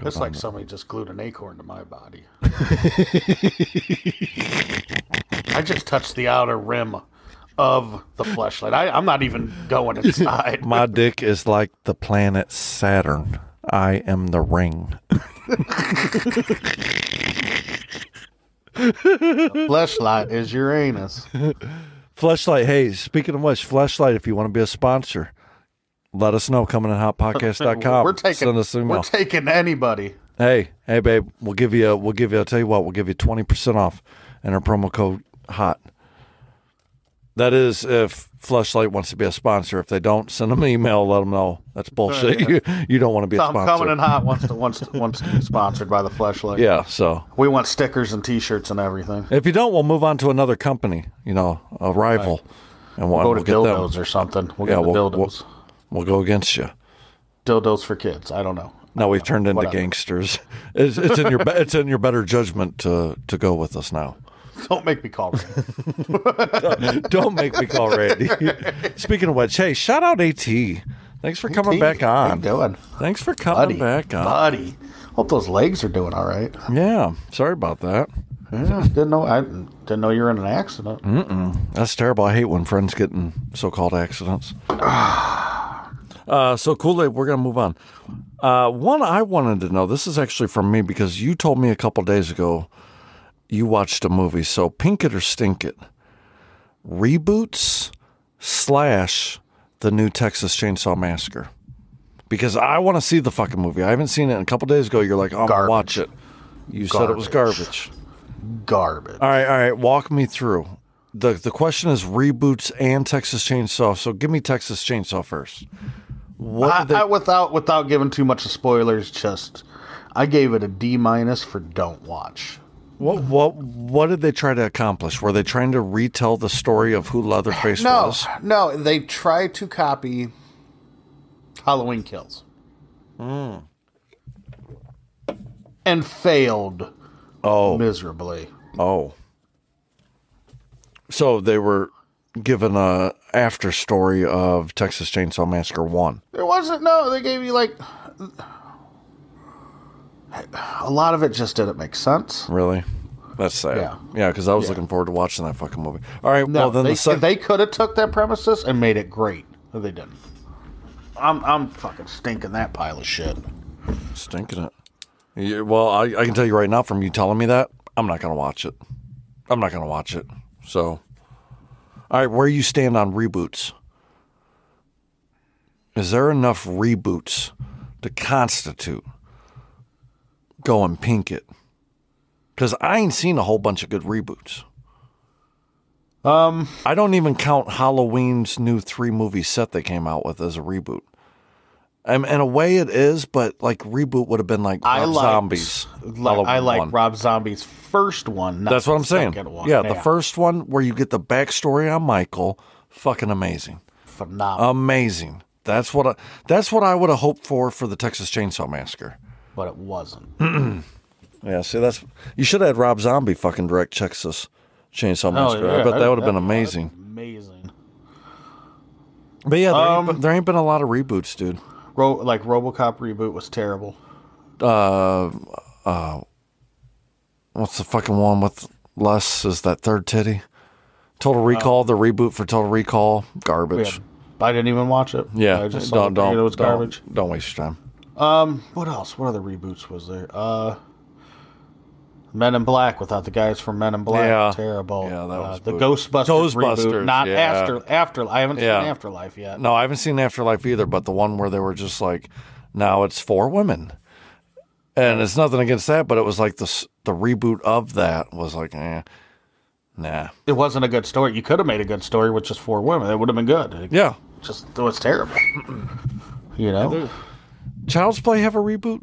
It's like somebody just glued an acorn to my body. I just touched the outer rim of the fleshlight. I, I'm not even going inside. My dick is like the planet Saturn. I am the ring. fleshlight is Uranus. Fleshlight. Hey, speaking of which, Fleshlight, if you want to be a sponsor, let us know. Coming in hotpodcast.com. We're taking Send us an email. we're taking anybody. Hey, hey, babe, we'll give you, we'll give you, I'll tell you what, we'll give you 20% off and our promo code HOT. That is if Fleshlight wants to be a sponsor. If they don't, send them an email, let them know. That's bullshit. you, you don't want to be a Tom sponsor. coming in hot wants to wants to, wants to be sponsored by the Fleshlight. Yeah, so we want stickers and T-shirts and everything. if you don't, we'll move on to another company, you know, a rival. And we'll, Go to we'll get dildos them. or something. We'll Yeah, get we'll- dildos. We'll go against you. dildos for kids. I don't know. No, we've turned into Whatever. gangsters. It's, it's in your be- it's in your better judgment to to go with us now. Don't make me call. Ray. Don't make me call Randy. Speaking of which, hey, shout out AT. Thanks for coming back on. How you doing, Thanks for coming buddy? back on. buddy. Hope those legs are doing all right. Yeah, sorry about that. Yeah, didn't know. I didn't know you were in an accident. Mm. That's terrible. I hate when friends get in so-called accidents. Uh, so Kool Aid, we're gonna move on. Uh, one I wanted to know. This is actually from me because you told me a couple days ago you watched a movie. So Pink It or Stink It, reboots slash the new Texas Chainsaw Massacre. Because I want to see the fucking movie. I haven't seen it. A couple days ago, you're like, "Oh, I'm gonna watch it." You said it was Garbage. garbage. Garbage. All right, all right. Walk me through. the The question is reboots and Texas Chainsaw. So give me Texas Chainsaw first. What I, they, I, without without giving too much of spoilers, just I gave it a D minus for don't watch. what what what did they try to accomplish? Were they trying to retell the story of who Leatherface No, was? no, they tried to copy Halloween Kills, Hmm. and failed Oh, miserably. oh. So they were given a after story of Texas Chainsaw Massacre one. There wasn't no. They gave you like a lot of it just didn't make sense. Really? That's sad. Yeah. Yeah, because I was Yeah. looking forward to watching that fucking movie. All right, No, well then they, the second. they could have took that premises and made it great. but They didn't. I'm I'm fucking stinking that pile of shit. Stinking it. Yeah, well, I, I can tell you right now from you telling me that, I'm not going to watch it. I'm not going to watch it. So, all right, where you stand on reboots? Is there enough reboots to constitute going pink it? Because I ain't seen a whole bunch of good reboots. Um, I don't even count Halloween's new three movie set they came out with as a reboot. Um, in a way, it is, but like reboot would have been like I Rob Zombies. Like, I like one. Rob Zombie's first one. That's what I'm saying. one. Yeah, the first one where you get the backstory on Michael, fucking amazing, phenomenal, amazing. That's what I, that's what I would have hoped for for the Texas Chainsaw Massacre. but it wasn't. Yeah, see, that's you should have had Rob Zombie fucking direct Texas Chainsaw Oh, Massacre. I yeah, bet that would have been amazing. Amazing. But yeah, there, Um, been- there ain't been a lot of reboots, dude. Ro- like RoboCop reboot was terrible. Uh, uh, what's the fucking one with Les? Is that third titty? Total Recall, the reboot for Total Recall, garbage. Yeah, I didn't even watch it. Yeah, I just saw don't don't It was don't- garbage. Don't waste your time. Um, what else? What other reboots was there? Uh, Men in Black without the guys from Men in Black. Yeah. Terrible. Yeah, that Uh, was the. Ghostbusters, Ghostbusters, reboot. Not yeah. after after. I haven't Yeah. seen Afterlife yet. No, I haven't seen Afterlife either, but the one where they were just like, now it's for women, and it's nothing against that, but it was like the the reboot of that was like, eh, nah, It wasn't a good story. You could have made a good story with just four women. It would have been good. It yeah. just it was terrible. you know. Child's Play have a reboot?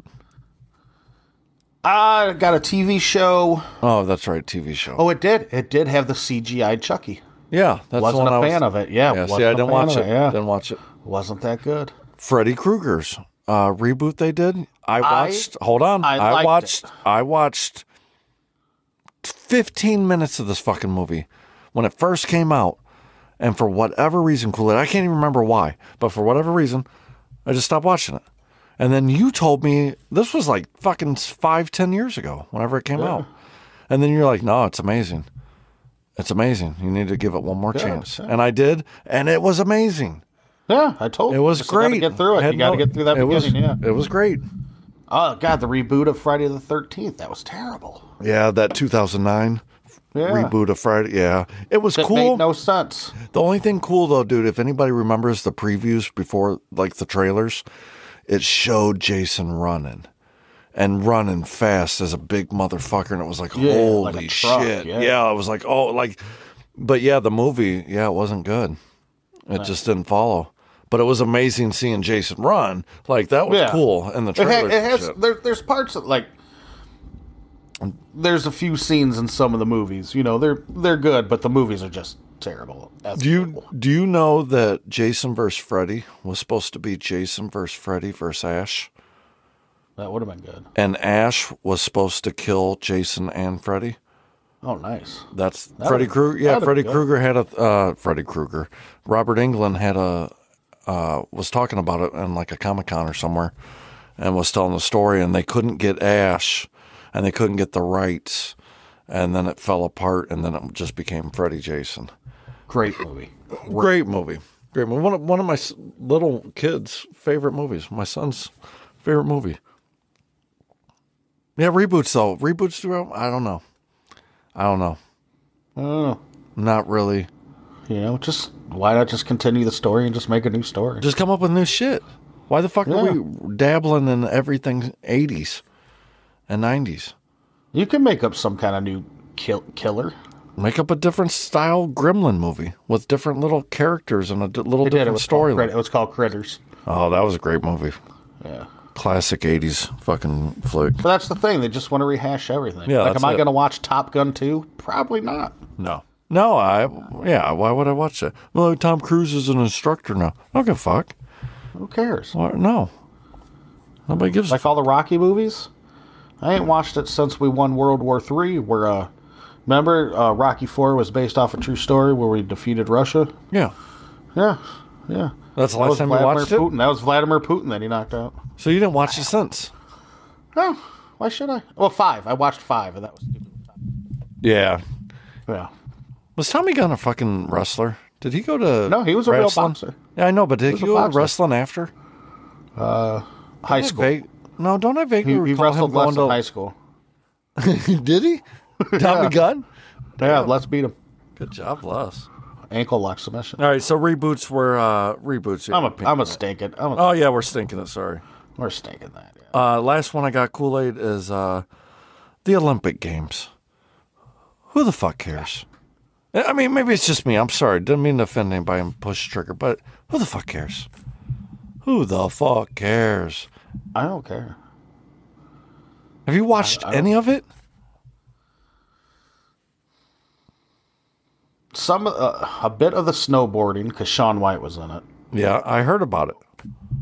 I got a TV show. Oh, that's right, TV show. Oh, it did. It did have the CGI Chucky. yeah, that's Wasn't a I was- fan of it. Yeah, Yeah, see, I didn't watch of it. Yeah, Didn't watch it. wasn't that good. Freddy Krueger's uh, reboot they did. I watched. hold on, I I, watched. it. I watched fifteen minutes of this fucking movie when it first came out, and for whatever reason, Kool. I can't even remember why, but for whatever reason, I just stopped watching it. And then you told me this was like fucking five, ten years ago, whenever it came out. And then you're like, no, it's amazing. It's amazing. You need to give it one more chance. And I did, and it was amazing. Yeah, I told you. It you. was gotta great. get through it. You got to no- get through that it beginning. Was, yeah. It was great. Oh God, the reboot of Friday the Thirteenth. That was terrible. Yeah, that 2009. Yeah. reboot of Friday. Yeah, it was That cool. made no sense. The only thing cool though, dude, if anybody remembers the previews before like the trailers, it showed Jason running and running fast as a big motherfucker, and it was like, Yeah, holy like truck, shit. yeah. Yeah. it was like, oh, like, but yeah, the movie, yeah, it wasn't good. It just didn't follow. But it was amazing seeing Jason run. Like that was Yeah. cool And the It, ha- trailer. it has there, there's parts that like there's a few scenes in some of the movies. You know, they're they're good, but the movies are just terrible. as Do you people. do you know that Jason versus Freddy was supposed to be Jason versus Freddy versus Ash? That would have been good. And Ash was supposed to kill Jason and Freddy. Oh, nice. That's That Freddy Krueger. Yeah, Freddy. Krueger had a uh, Freddy Krueger. Robert Englund had a uh, was talking about it in like a Comic Con or somewhere, and was telling the story. And they couldn't get Ash, and they couldn't get the rights, and then it fell apart, and then it just became Freddy Jason. Great movie. Great movie. Great movie. One of, one of my little kids' favorite movies. My son's favorite movie. Yeah, reboots though. Reboots throughout. I don't know. I don't know. Oh, Not really. you know, just why not just continue the story and just make a new story? Just come up with new shit. Why the fuck Yeah. are we dabbling in everything 80s and 90s? you can make up some kind of new kill- killer. Make up a different style Gremlin movie with different little characters and a d- little They. Different storyline. it was called Critters. Oh, that was a great movie. Yeah. Classic 80s fucking flick. But that's the thing. They just want to rehash everything. Yeah, like, am I going to watch Top Gun 2? Probably not. No. No, I, yeah, why would I watch that? Well, Tom Cruise is an instructor now. I don't give a fuck. Who cares? No. Nobody gives a Like all the Rocky movies? I ain't watched it since we won World War III, where, uh, remember, uh, Rocky 4 was based off a true story where we defeated Russia? Yeah. Yeah, yeah. That's the last was time Vladimir watched it? Putin. That was Vladimir Putin that he knocked out. So you didn't watch it since? No, why should I? Well, five. I watched five, and that was stupid. Yeah. Yeah. Was Tommy Gunn a fucking wrestler? Did he go to No, he was a real boxer. Yeah, I know, but did was he go wrestling after? High school. vague- no, don't I vaguely He, he recall wrestled him going in high school. did he? Tommy Gunn. Yeah, let's beat him. Good job, Les. Ankle lock submission. All right, so reboots were uh reboots. I'm a, I'm a stink it. I'm a, Oh yeah, we're stinking it. Sorry. we're stinking that. Yeah. Uh, last one I got Kool Aid is uh, the Olympic Games. Who the fuck cares? I mean, maybe it's just me. I'm sorry. Didn't mean to offend anybody and push the trigger, but who the fuck cares? Who the fuck cares? I don't care. Have you watched any of it? Some uh, a bit of the snowboarding because Shaun White was in it, Yeah, I heard about it.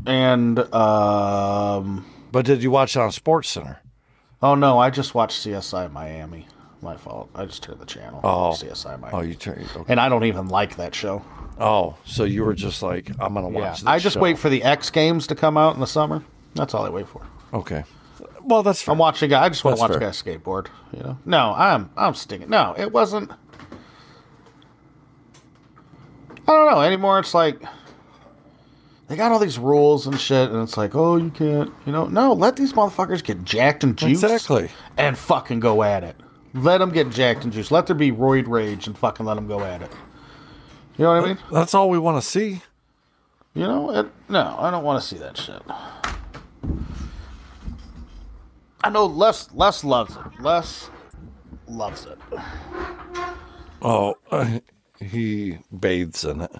and um, But did you watch it on SportsCenter? oh no, I just watched CSI Miami. My fault. I just turned the channel. Oh. CSI Miami. Oh, you turned. Okay. and I don't even like that show. Oh, so you were just like, I'm gonna Yeah, watch. This I just show. wait for the X Games to come out in the summer. That's all I wait for. Okay. Well, that's fair. I'm watching. I just want to watch a guy skateboard. You know? No, I'm I'm stinking. No, it wasn't. I don't know anymore. It's like they got all these rules and shit, and it's like, oh, you can't. You know? No, let these motherfuckers get jacked and juiced. Exactly. And fucking go at it. Let them get jacked and juiced. Let there be roid rage and fucking let them go at it. You know what I mean? That's all we want to see. You know? It, no, I don't want to see that shit. I know Les. Les loves it. Les loves it. Oh, he bathes in it.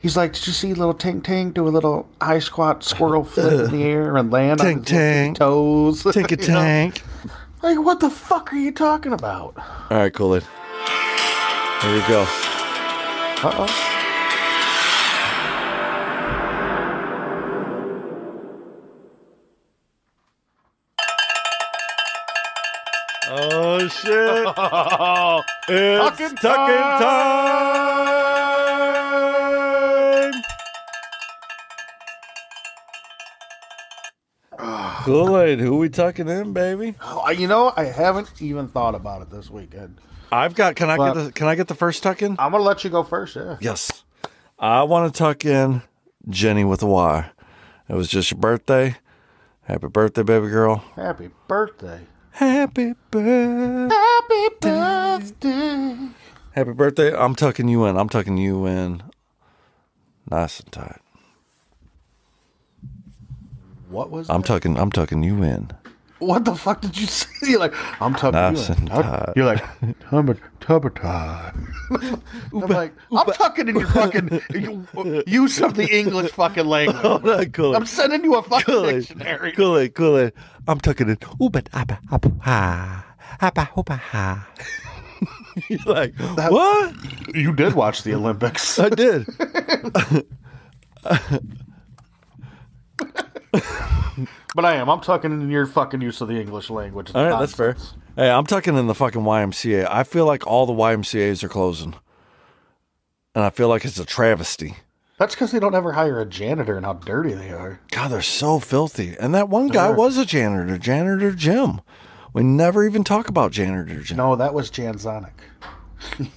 He's like, did you see little Tink Tink do a little high squat squirrel flip in the air and land on Tink his little Tink. toes? Take a You know? tank. Like, what the fuck are you talking about? All right, cool it. Here we go. Uh oh. Oh shit! it's Tucking tucking time. Ah. Kool Aid, who we tucking in, baby? Oh, you know, I haven't even thought about it this weekend. I've got. Can I Well- get? The, can I get the first tuck in? I'm gonna let you go first. Yeah. Yes. I want to tuck in Jenny with a Y. It was just your birthday. Happy birthday, baby girl. Happy birthday. Happy birthday. Happy birthday. Happy birthday. I'm tucking you in. I'm tucking you in. Nice and tight. What was I'm that? tucking I'm tucking you in. What the fuck did you say? You're like, I'm tucking Nice you in. You're like, tubber, tubber time. I'm like, I'm tucking in your fucking, you, use some of the English fucking language. cool. I'm sending you a fucking Kool-Aid. dictionary. Kool-Aid. I'm tucking it. Ooba abba abba ha. Abba hooba ha. You're like, what? You did watch the Olympics. I did. But I am. I'm talking in your fucking use of the English language. It's All right, that's fair. Hey, I'm talking in the fucking YMCA. I feel like all the YMCA's are closing. And I feel like it's a travesty. That's because they don't ever hire a janitor and how dirty they are. God, they're so filthy. And that one guy was a janitor, janitor Jim. We never even talk about janitor Jim. No, that was Jan Zonic.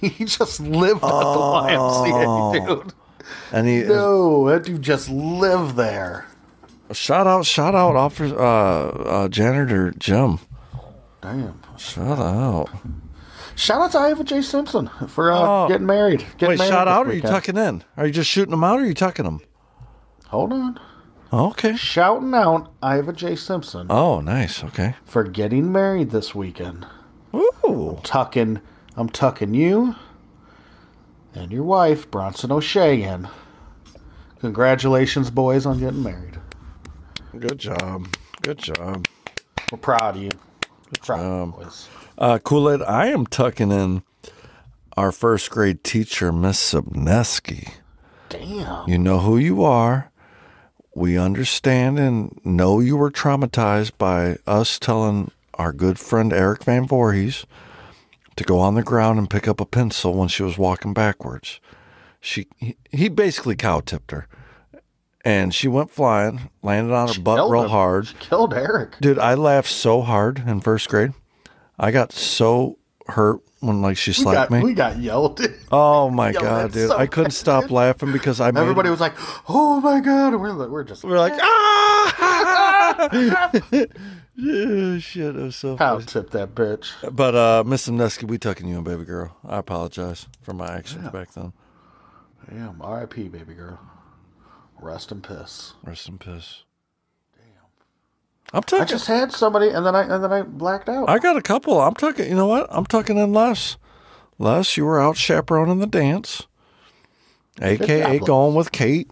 he just lived at Oh. the YMCA, dude. And he No, that dude just lived there. Shout out, shout out, officer, uh, uh, janitor Jim. Damn. Shout out. Shout out to Iva J. Simpson for uh, Oh. getting married. Getting Wait, married shout out, or are you tucking in? Are you just shooting them out, or are you tucking them? Hold on. Okay. Shouting out Iva J. Simpson Oh, nice. Okay. for getting married this weekend. Ooh. Tucking, I'm tucking you and your wife, Bronson O'Shea, in. Congratulations, boys, on getting married. Good job. Good job. We're proud of you. We're proud you, boys. Uh, Kool Aid, I am tucking in our first grade teacher, Miss Subneski. Damn. You know who you are. We understand and know you were traumatized by us telling our good friend Eric Van Voorhees to go on the ground and pick up a pencil when she was walking backwards. She he, he basically cow tipped her. And she went flying, landed on her butt real him. hard. She killed Eric. Dude, I laughed so hard in first grade. I got so hurt when like she We slapped got, me. we got yelled at. oh my god, dude! so I couldn't bad. stop laughing because I made Everybody was like, "Oh my god!" We're like, we're just we were like ah. yeah, shit, it was so how tip that bitch. But uh, Miss Amneski, we tucking you in, baby girl. I apologize for my actions back then. Damn, R.I.P. baby girl. Rest in piss. Rest in piss. Damn. I'm I just had somebody, and then I and then I blacked out. I got a couple. I'm tucking. You know what? I'm tucking in Les. Les, you were out chaperoning the dance, aka going with Kate.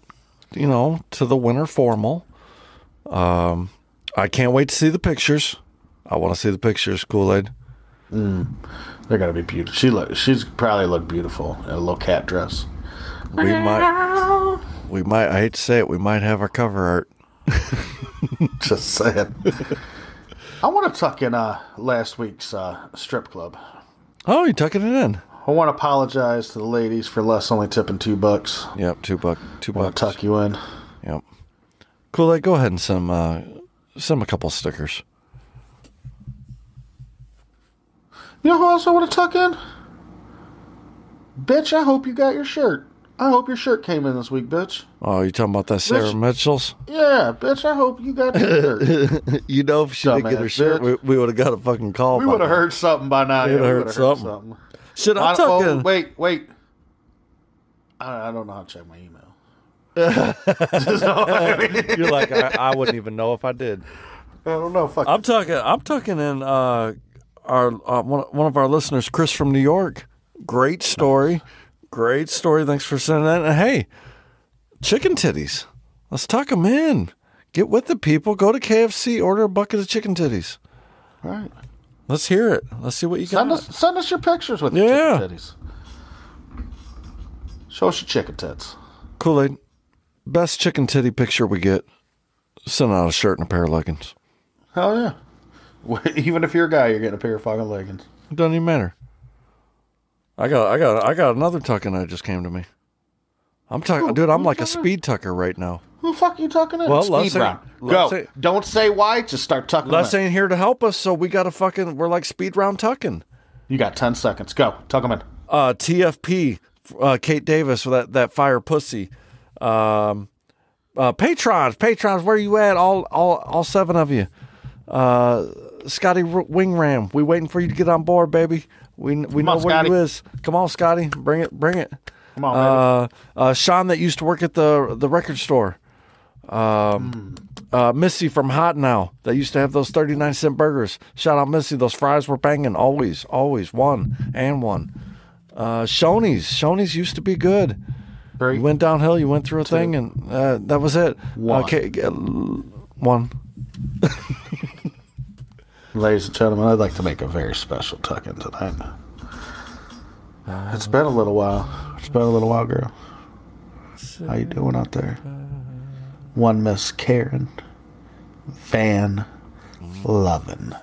You know, to the winter formal. Um, I can't wait to see the pictures. I want to see the pictures, Kool Aid. They're gonna be beautiful. She look. She's probably look beautiful in a little cat dress. We might. We might. I hate to say it. We might have our cover art. Just saying. I want to tuck in uh, last week's uh, strip club. Oh, you tucking it in? I want to apologize to the ladies for less only tipping two bucks. Yep, two buck, two want to tuck you in. Yep. Cool. Aid, go ahead and send 'em, uh, send a couple stickers. You know who else I want to tuck in? Bitch, I hope you got your shirt. I hope your shirt came in this week, bitch. Oh, you talking about that Sarah Rich- Mitchell's? Yeah, bitch, I hope you got your shirt. You know, if she didn't get her shirt, we, bitch. we would have got a fucking call. We would have heard something by now. We'd have we heard something. Shit, I'm I- talking. oh, wait, wait. I, I don't know how to check my email. You're like, I, I wouldn't even know if I did. I don't know. Fuck. I'm talking. I'm talking in uh, our uh, one, one of our listeners, Chris from New York. Great story. Great story. Thanks for sending that. And hey, chicken titties. Let's tuck them in. Get with the people. Go to KFC. Order a bucket of chicken titties. All right. Let's hear it. Let's see what you Send got. us, send us your pictures with Yeah. chicken titties. Show us your chicken tits. Kool Aid. Best chicken titty picture we get. Send out a shirt and a pair of leggings. Hell yeah. Even if you're a guy, you're getting a pair of fucking leggings. It doesn't even matter. I got, I got, I got another tucking that just came to me. I'm talking, dude. I'm like a speed tucker right now. Who the fuck are you talking to? Well, Speed let's say- round. let's Go. say- Don't say why. Just start tucking. Les in. ain't here to help us, so we got to fucking. We're like speed round tucking. You got ten seconds. Go. Tuck them in. Uh, TFP, uh, Kate Davis with that that fire pussy. Um, uh, patrons, patrons, where you at? All all all seven of you. Uh, Scotty R- Wing We waiting for you to get on board, baby. We we know on, where Scotty. you is. Come on, Scotty. Bring it. Bring it. Come on. Uh, uh, Sean that used to work at the the record store. Um, uh, Missy from Hot Now that used to have those 39 cent burgers. Shout out Missy. Those fries were banging. Always, always. One and one. Uh, Shoney's. Shoney's used to be good. Three. You went downhill, you went through a thing, and uh, that was it. One. Okay, uh, one. Ladies and gentlemen, I'd like to make a very special tuck in tonight. It's been a little while. It's been a little while, girl. How you doing out there? One Miss Karen Van Lovin.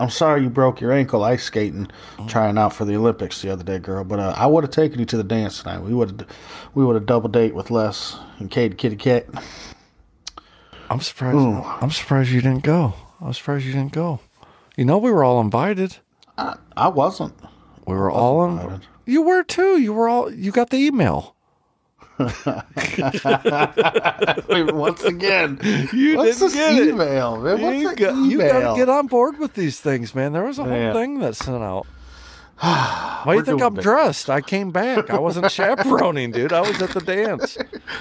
I'm sorry you broke your ankle ice skating, trying out for the Olympics the other day, girl. But uh, I would have taken you to the dance tonight. We would we would have double date with Les and Kate Kitty Cat. I'm surprised. I'm surprised you didn't go. I'm surprised you didn't go. You know, we were all invited. I wasn't. We were all in. invited. You were too. You were all. You got the email. Once again, You what's didn't get it. email, man? What's you got, email? you got to get on board with these things, man. There was a whole thing that sent out. Why do you think I'm dressed? I came back. I wasn't chaperoning, dude. I was at the dance.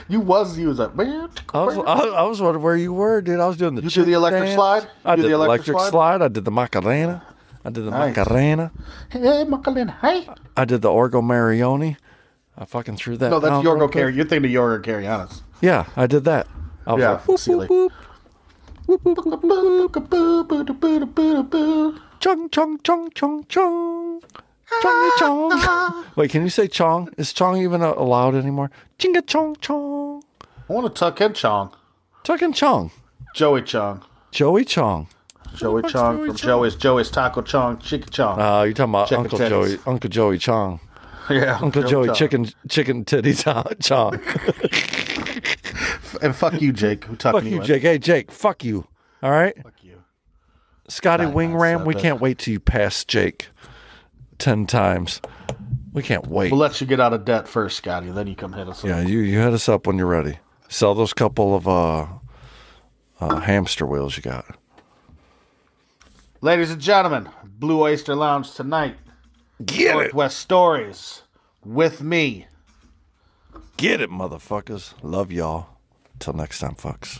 You was you was like, man. I was, I, I was wondering where you were, dude. I was doing the. You do the electric dance. slide? I did the electric electric slide? slide. I did the Macarena. I did the Nice. Macarena. Hey, Macarena, hey. I did the Orgo Marioni. I fucking threw that. No, that's Yorgo. Carry. You're thinking of Yorgo Carrianas. Yeah, I did that. I was Yeah, like, boop, boop, boop. Chung, chung, chung, chung, chung. Chongy chong. Wait, can you say chong? Is chong even allowed anymore? Chinga chong chong. I want to tuck in Chong. Tuck and chong. Joey Chong. Joey Chong. Joey fuck's Chong Joey from Chong? Joey's Joey's Taco Chong Chicken Chong. Uh, you're talking about Chicken Uncle titties. Joey, Uncle Joey Chong, yeah, Uncle Joe Joey Chong. Chicken Chicken Titty Chong. Chong. And fuck you, Jake. Who tucking fuck you, in? Jake. Hey, Jake. Fuck you. All right, Fuck you. Scotty Nine, Wing nine, Ram. We can't wait till you pass Jake ten times. We can't wait. We'll let you get out of debt first, Scotty. Then you come hit us. Yeah, you you hit us up when you're ready. Sell those couple of uh, uh hamster wheels you got. Ladies and gentlemen, Blue Oyster Lounge tonight. Get it. Northwest Stories with me. Get it, motherfuckers. Love y'all. Till next time, fucks.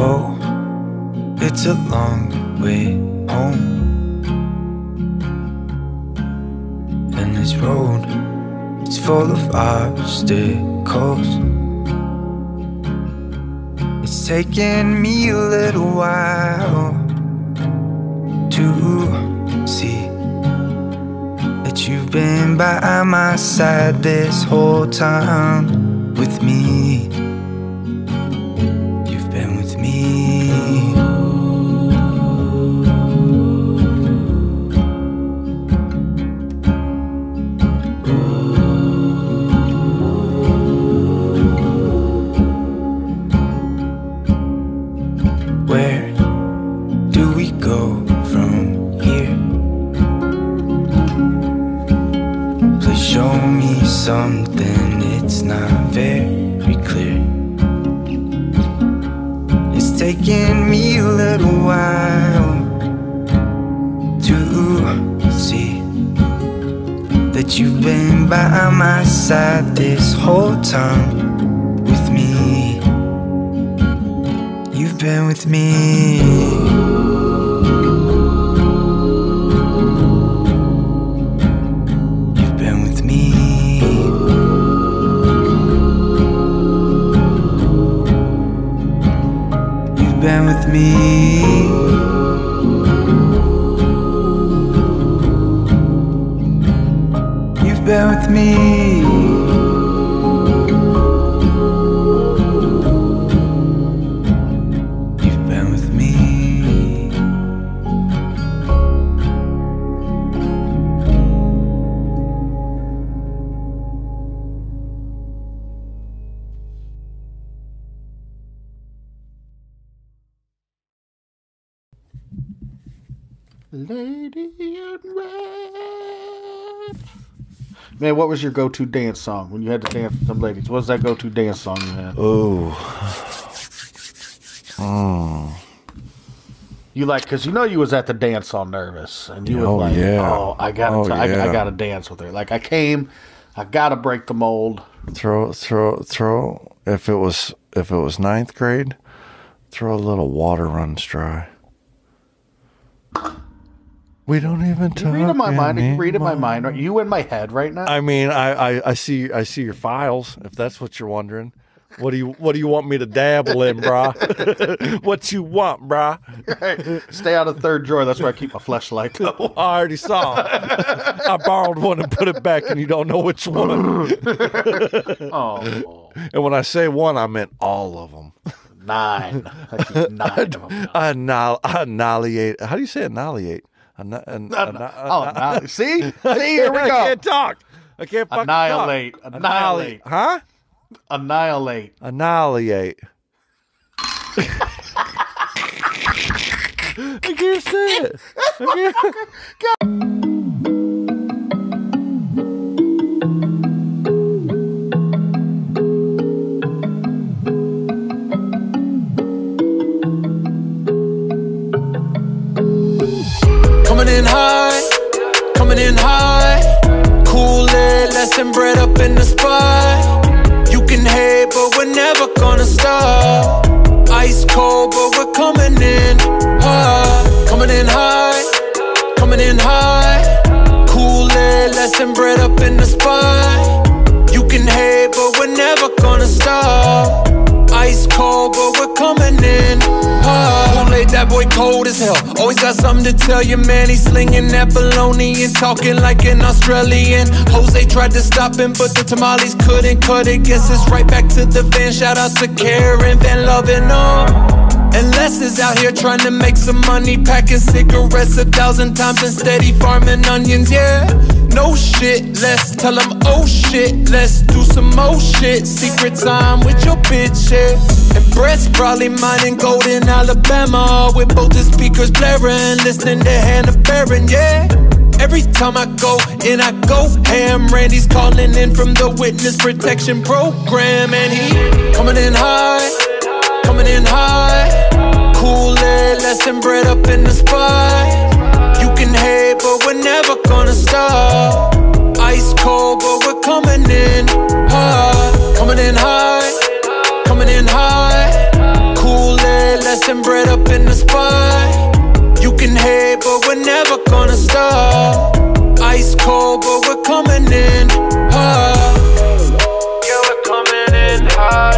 Whoa, it's a long way home. And this road, it's full of obstacles. It's taken me a little while to see that you've been by my side this whole time with me. Lady in red. Man, what was your go-to dance song when you had to dance with some ladies? What was that go-to dance song you had? Oh, You like because you know you was at the dance all nervous and you Oh, were like, yeah. oh, I gotta, Oh, t- I, I yeah. gotta dance with her. Like I came, I gotta break the mold. throw, throw, throw. If it was, if it was ninth grade, throw a little water runs dry. We don't even You talk. read in my mind. You read in my mind. Are you in my head right now? I mean, I, I, I see, I see your files. If that's what you're wondering, what do you, what do you want me to dabble in, brah? what you want, brah? Stay out of third drawer. That's where I keep my flashlight. Though. I already saw. I borrowed one and put it back, and you don't know which one. oh, And when I say one, I meant all of them. nine. Nine of them. now. I I annihilate. How do you say annihilate? Anni- an- anni- Oh, now- see, see, here we go. I go. can't talk. I can't fucking Annihilate, talk. annihilate. Huh? Annihilate. Annihilate. I can't say it. I can't- less bread up in the spot. You can hate, but we're never gonna stop. Ice cold, but we're coming in high. Coming in high, coming in high. Cool it, less than bread up in the spot. You can hate, but we're never gonna stop. Ice cold, but we're coming in high. That boy cold as hell. Always got something to tell you, man. He's slinging that baloney and talking like an Australian. Jose tried to stop him, but the tamales couldn't cut it. Guess it's right back to the van. Shout out to Karen Van Loving on. And Les is out here trying to make some money, packing cigarettes a thousand times and steady farming onions, yeah. No shit, let's tell them, oh shit, let's do some more shit. Secret time with your bitch, yeah. And Brett's probably mining gold in Alabama with both the speakers blaring, listening to Hannah Baron, yeah. Every time I go in, I go ham. Randy's calling in from the witness protection program, and he coming in high coming in high Kool-Aid, lesson bread up in the spot. You can hate, but we're never gonna stop. Ice cold, but we're coming in high Coming in high, coming in high Kool-Aid, lesson bread up in the spot. You can hate, but we're never gonna stop. Ice cold, but we're coming in high Yeah, we're coming in high